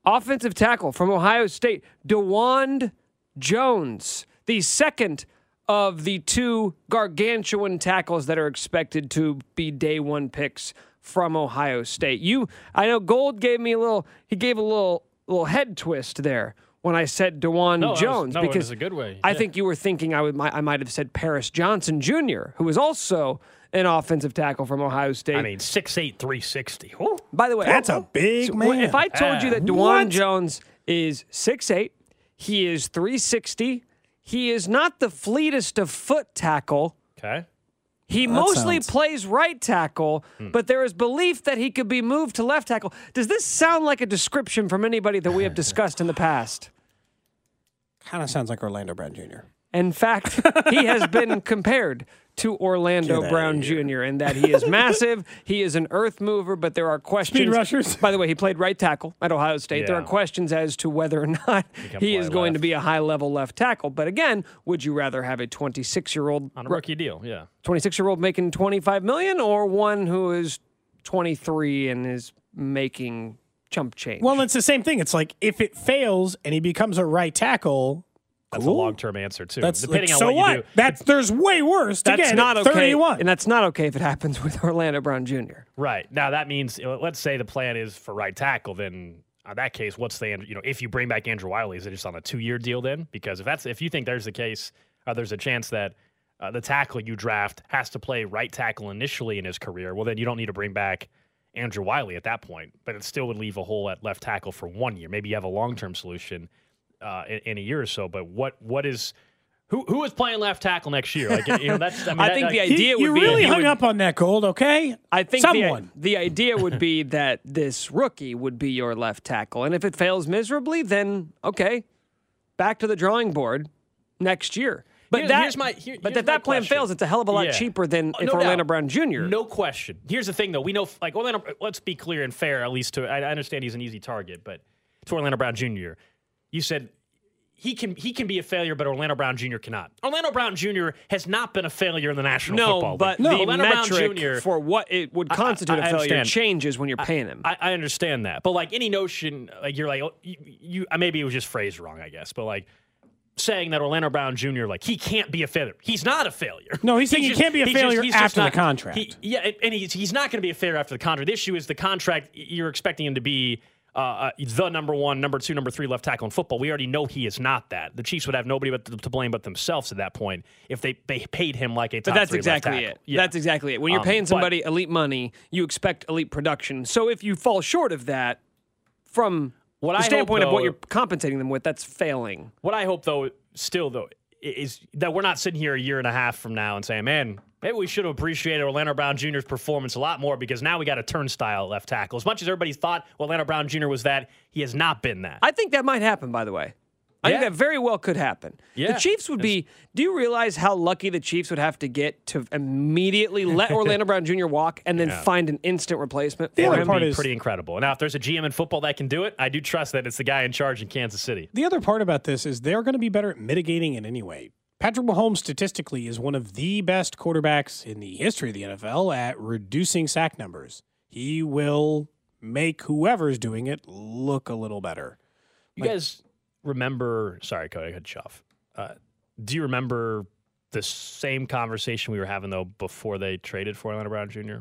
Offensive tackle from Ohio State, Dawand Jones, the second of the two gargantuan tackles that are expected to be day one picks from Ohio State. You, I know Gold gave me a little, he gave a little, little head twist there when I said Dawand No, it was- Jones no, it because a good way. I think you were thinking I would, might, I might have said Paris Johnson Jr., who is also an offensive tackle from Ohio State. I mean, 6'8", 360. Whew. By the way, That's a big so man. If I told you that Dawand Jones is 6'8", he is 360, he is not the fleetest of foot tackle. Okay. He mostly sounds- plays right tackle, hmm. but there is belief that he could be moved to left tackle. Does this sound like a description from anybody that we have discussed in the past? Kind of sounds like Orlando Brown Jr. In fact, he has been compared to Orlando Brown. Jr. in that he is massive, he is an earth mover, but there are questions. rushers. By the way, he played right tackle at Ohio State. There are questions as to whether or not he, play is going to be a high level left tackle. But again, would you rather have a 26 year old On a rookie deal, yeah. 26 year old making 25 million or one who is 23 and is making chump change? Well, it's the same thing. It's like if it fails and he becomes a right tackle, That's cool. a long term answer too. That's Depending like, on so what, what? you do. That's there's way worse. that's Again, not okay. 31. And that's not okay if it happens with Orlando Brown Jr. Right. Now that means uh, let's say the plan is for right tackle, then in that case, what's the you know if you bring back Andrew Wylie, is it just on a two year deal then? Because if that's if you think there's the case, uh, there's a chance that uh, the tackle you draft has to play right tackle initially in his career. Well, then you don't need to bring back Andrew Wylie at that point, but it still would leave a hole at left tackle for one year. Maybe you have a long term solution. Uh, in, in a year or so. But what what is who who is playing left tackle next year? Like you know, that's I, mean, I that- think that- the You- idea you would be really hung would- up on that gold, okay? I think the, someone. the idea would be that this rookie would be your left tackle, and if it fails miserably, then okay, back to the drawing board next year. But Here- that, here's my- here- but here's that my plan question. fails, it's a hell of a lot Yeah. cheaper than Uh, if no Orlando doubt. Brown Jr. No question. Here's the thing, though. We know, like Orlando. Let's be clear and fair, at least to. I I understand he's an easy target, but to Orlando Brown Jr., you said he can he can be a failure, but Orlando Brown Jr. cannot. Orlando Brown Jr. has not been a failure in the National Football No, League. but No. the Orlando Brown metric Jr. for what it would I- constitute I a failure understand. changes when you're paying him. I, I understand that, but like any notion, like you're like you, you maybe it was just phrased wrong, I guess, but like saying that Orlando Brown Jr. like he can't be a failure. He's not a failure. No, he's saying he can't be a he's failure he's after the contract. he- yeah, and- and he's he's not going to be a failure after the contract. The issue is the contract. You're expecting him to be. Uh, uh, the number one, number two, number three left tackle in football. We already know he is not that. The Chiefs would have nobody but to blame but themselves at that point if they, they paid him like a top But that's exactly it. Yeah. That's exactly it. When you're Um, paying but- somebody elite money, you expect elite production. So if you fall short of that, from What the I hope, standpoint of what you're compensating them with, that's failing. What I hope, though, still though, is that we're not sitting here a year and a half from now and saying, "Man, maybe we should have appreciated Orlando Brown Jr.'s performance a lot more because now we got a turnstile left tackle." As much as everybody thought Orlando Brown Jr. was that, he has not been that. I think that might happen, by the way. I think that very well could happen. Yeah. The Chiefs would be. Do you realize how lucky the Chiefs would have to get to immediately let Orlando Brown Jr. walk and then find an instant replacement The for other him? part Be is- pretty incredible. Now, if there's a GM in football that can do it, I do trust that it's the guy in charge in Kansas City. The other part about this is they're going to be better at mitigating it anyway. Patrick Mahomes statistically is one of the best quarterbacks in the history of the NFL at reducing sack numbers. He will make whoever's doing it look a little better. You guys remember? Sorry, Cody, I cut you off. Uh, do you remember the same conversation we were having though before they traded for Orlando Brown Jr.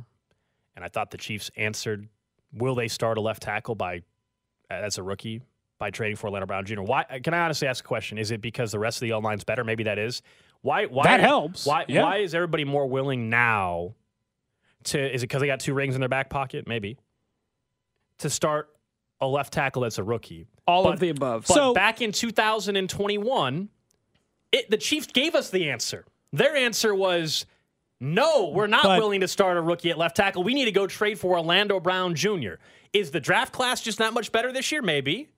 And I thought the Chiefs answered, "Will they start a left tackle by as a rookie by trading for Orlando Brown Jr.?" Why? Can I honestly ask a question? Is it because the rest of the O line's better? Maybe that is. Why? Why That helps. Why? Yeah. Why is everybody more willing now? To is it because they got two rings in their back pocket? Maybe to start a left tackle that's a rookie. All But- of the above. But So- back in 2021, it, the Chiefs gave us the answer. Their answer was no, we're not But- willing to start a rookie at left tackle. We need to go trade for Orlando Brown Jr. Is the draft class just not much better this year? Maybe.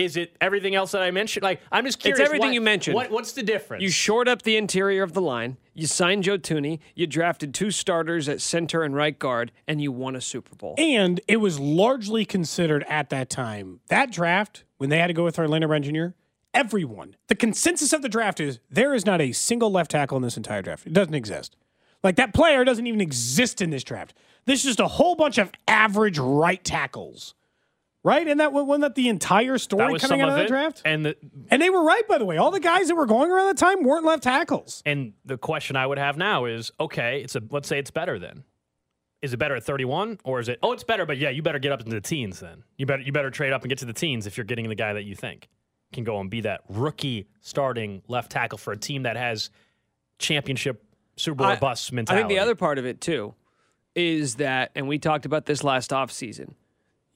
Is it everything else that I mentioned? Like, I'm just curious. It's everything what- you mentioned. What, what's the difference? You shored up the interior of the line. You signed Joe Thuney. You drafted two starters at center and right guard, and you won a Super Bowl. And it was largely considered at that time, that draft, when they had to go with Orlando Brown Jr., everyone, the consensus of the draft is there is not a single left tackle in this entire draft. It doesn't exist. Like that player doesn't even exist in this draft. This is just a whole bunch of average right tackles. Right? And that wasn't that the entire story that coming out of of that it. draft? And the And they were right, by the way. All the guys that were going around the time weren't left tackles. and the question I would have now is, okay, it's a let's say it's better then. Is it better at 31 or is it oh it's better but yeah, you better get up into the teens then. You better you better trade up and get to the teens if you're getting the guy that you think can go and be that rookie starting left tackle for a team that has championship Super Bowl or bust I think the other part of it too is that, and we talked about this last offseason,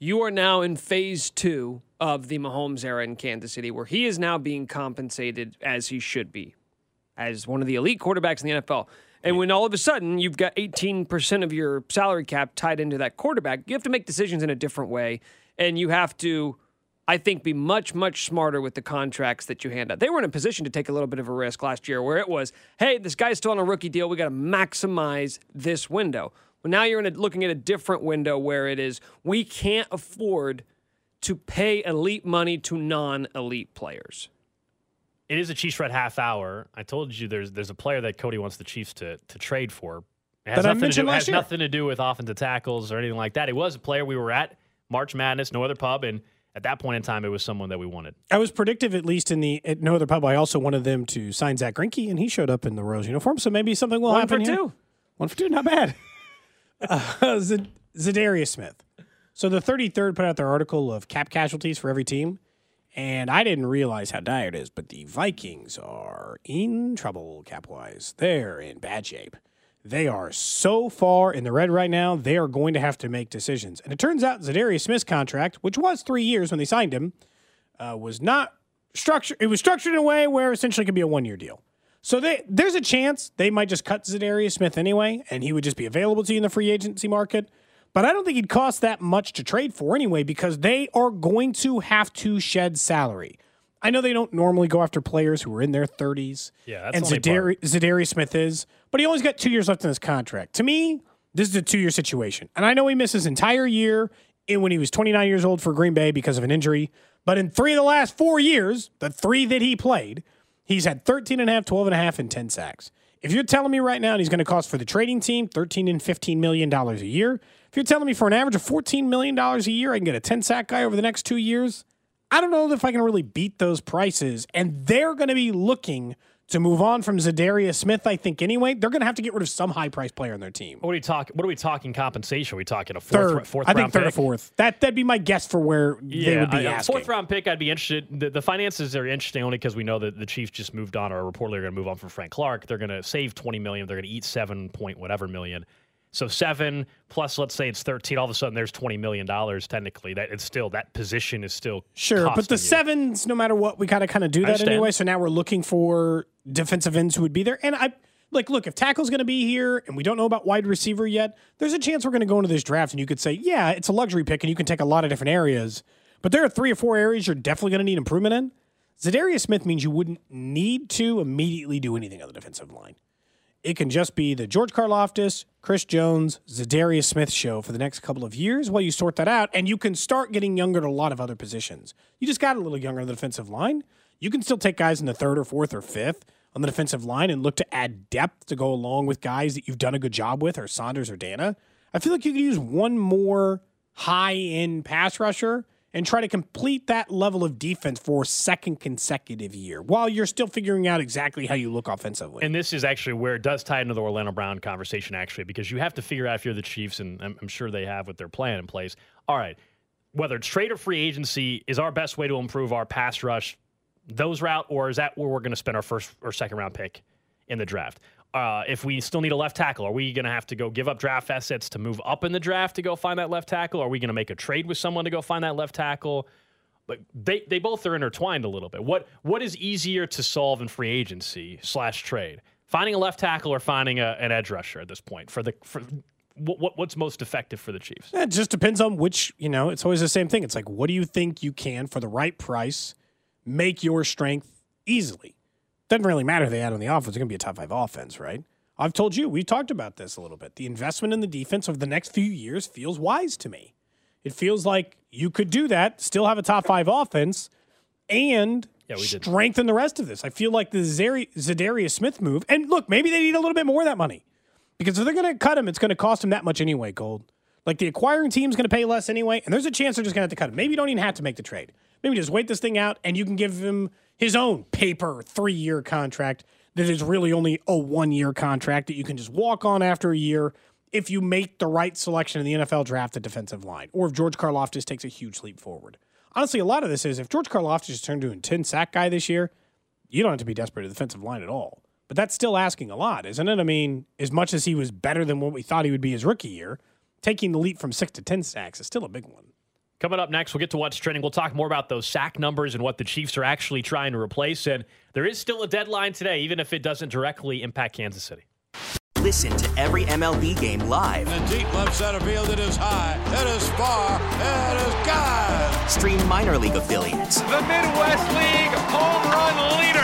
you are now in phase two of the Mahomes era in Kansas City, where he is now being compensated as he should be, as one of the elite quarterbacks in the NFL. And when all of a sudden you've got 18% of your salary cap tied into that quarterback, you have to make decisions in a different way. And you have to, I think, be much, much smarter with the contracts that you hand out. They were in a position to take a little bit of a risk last year where it was, hey, this guy's still on a rookie deal. We got to maximize this window. Well, now you're in a, looking at a different window where it is, we can't afford to pay elite money to non elite players. it is a Chiefs Red half hour. I told you there's there's a player that Cody wants the Chiefs to to trade for. It has I nothing to do it has nothing to do with offensive tackles or anything like that. It was a player we were at March Madness, no other pub, and at that point in time, it was someone that we wanted. I was predictive, at least in the at no other pub. I also wanted them to sign Zack Greinke, and he showed up in the Rose uniform. So maybe something will One happen for here. two. One for two, not bad. Uh, Z- Za'Darius Smith. So the 33rd put out their article of cap casualties for every team, and I didn't realize how dire it is, but the Vikings are in trouble cap wise. They're in bad shape. They are so far in the red right now, they are going to have to make decisions. And it turns out Za'Darius Smith's contract, which was three years when they signed him, uh, was not structured. It was structured in a way where essentially it could be a one year deal. So they, there's a chance they might just cut Za'Darius Smith anyway, and he would just be available to you in the free agency market. But I don't think he'd cost that much to trade for anyway because they are going to have to shed salary. I know they don't normally go after players who are in their 30s. Yeah, that's and Zadari- Za'Darius Smith is, but he only's got two years left in his contract. To me, this is a two year situation. And I know he missed his entire year in when he was 29 years old for Green Bay because of an injury. But in three of the last four years, the three that he played, he's had 13 and a half, 12 and a half, and 10 sacks. If you're telling me right now he's going to cost for the trading team 13 and 15 million dollars a year, if you're telling me for an average of 14 million dollars a year, I can get a 10 sack guy over the next two years, I don't know if I can really beat those prices. And they're going to be looking to move on from Za'Darius Smith, I think anyway. They're going to have to get rid of some high price player on their team. What are we talking? What are we talking compensation? Are we talking a fourth, Third, fourth I think round third pick? or fourth. That that'd be my guess for where they would be I- a asking. fourth round pick. I'd be interested. The, the finances are interesting only because we know that the Chiefs just moved on, or reportedly are going to move on from Frank Clark. They're going to save twenty million. They're going to eat seven point whatever million. So seven plus, let's say it's thirteen. All of a sudden, there's twenty million dollars. Technically, that it's still that position is still Sure, but the you. sevens, no matter what, we kind of kind of do that anyway. So now we're looking for defensive ends who would be there. And I like, look, if tackle's going to be here, and we don't know about wide receiver yet, there's a chance we're going to go into this draft, and you could say, yeah, it's a luxury pick, and you can take a lot of different areas. But there are three or four areas you're definitely going to need improvement in. Za'Darius Smith means you wouldn't need to immediately do anything on the defensive line. It can just be the George Karlaftis, Chris Jones, Za'Darius Smith show for the next couple of years while you sort that out, and you can start getting younger at a lot of other positions. You just got a little younger on the defensive line. You can still take guys in the third or fourth or fifth on the defensive line and look to add depth to go along with guys that you've done a good job with, or Saunders or Dana. I feel like you could use one more high end pass rusher and try to complete that level of defense for a second consecutive year while you're still figuring out exactly how you look offensively. And this is actually where it does tie into the Orlando Brown conversation, actually, because you have to figure out if you're the Chiefs, and I'm, I'm sure they have with their plan in place. All right, whether it's trade or free agency is our best way to improve our pass rush, those route, or is that where we're going to spend our first or second round pick in the draft? Uh, if we still need a left tackle, are we going to have to go give up draft assets to move up in the draft to go find that left tackle? Are we going to make a trade with someone to go find that left tackle? But they, they both are intertwined a little bit. What what is easier to solve in free agency slash trade? Finding a left tackle or finding a, an edge rusher at this point for the for what, what what's most effective for the Chiefs? It just depends on which, you know, it's always the same thing. It's like, what do you think you can, for the right price, make your strength easily? Doesn't really matter they add on the offense. It's going to be a top five offense, right? I've told you, we've talked about this a little bit. The investment in the defense over the next few years feels wise to me. It feels like you could do that, still have a top five offense, and Yeah, we strengthen the rest of this. I feel like the Zari- Za'Darius Smith move, and look, maybe they need a little bit more of that money. Because if they're going to cut him, it's going to cost him that much anyway, Gold. Like the acquiring team's going to pay less anyway, and there's a chance they're just going to have to cut him. Maybe you don't even have to make the trade. Maybe just wait this thing out, and you can give him his own paper three year contract that is really only a one year contract that you can just walk on after a year if you make the right selection in the NFL draft at defensive line, or if George Karlaftis takes a huge leap forward. Honestly, a lot of this is if George Karlaftis turned into a 10 sack guy this year, you don't have to be desperate at the defensive line at all. But that's still asking a lot, isn't it? I mean, as much as he was better than what we thought he would be his rookie year, taking the leap from six to 10 sacks is still a big one. Coming up next, we'll get to what's trending. We'll talk more about those sack numbers and what the Chiefs are actually trying to replace. And there is still a deadline today, even if it doesn't directly impact Kansas City. Listen to every MLB game live. In deep left center field, it is high, it is far, it is gone. Stream minor league affiliates The Midwest League home run leader.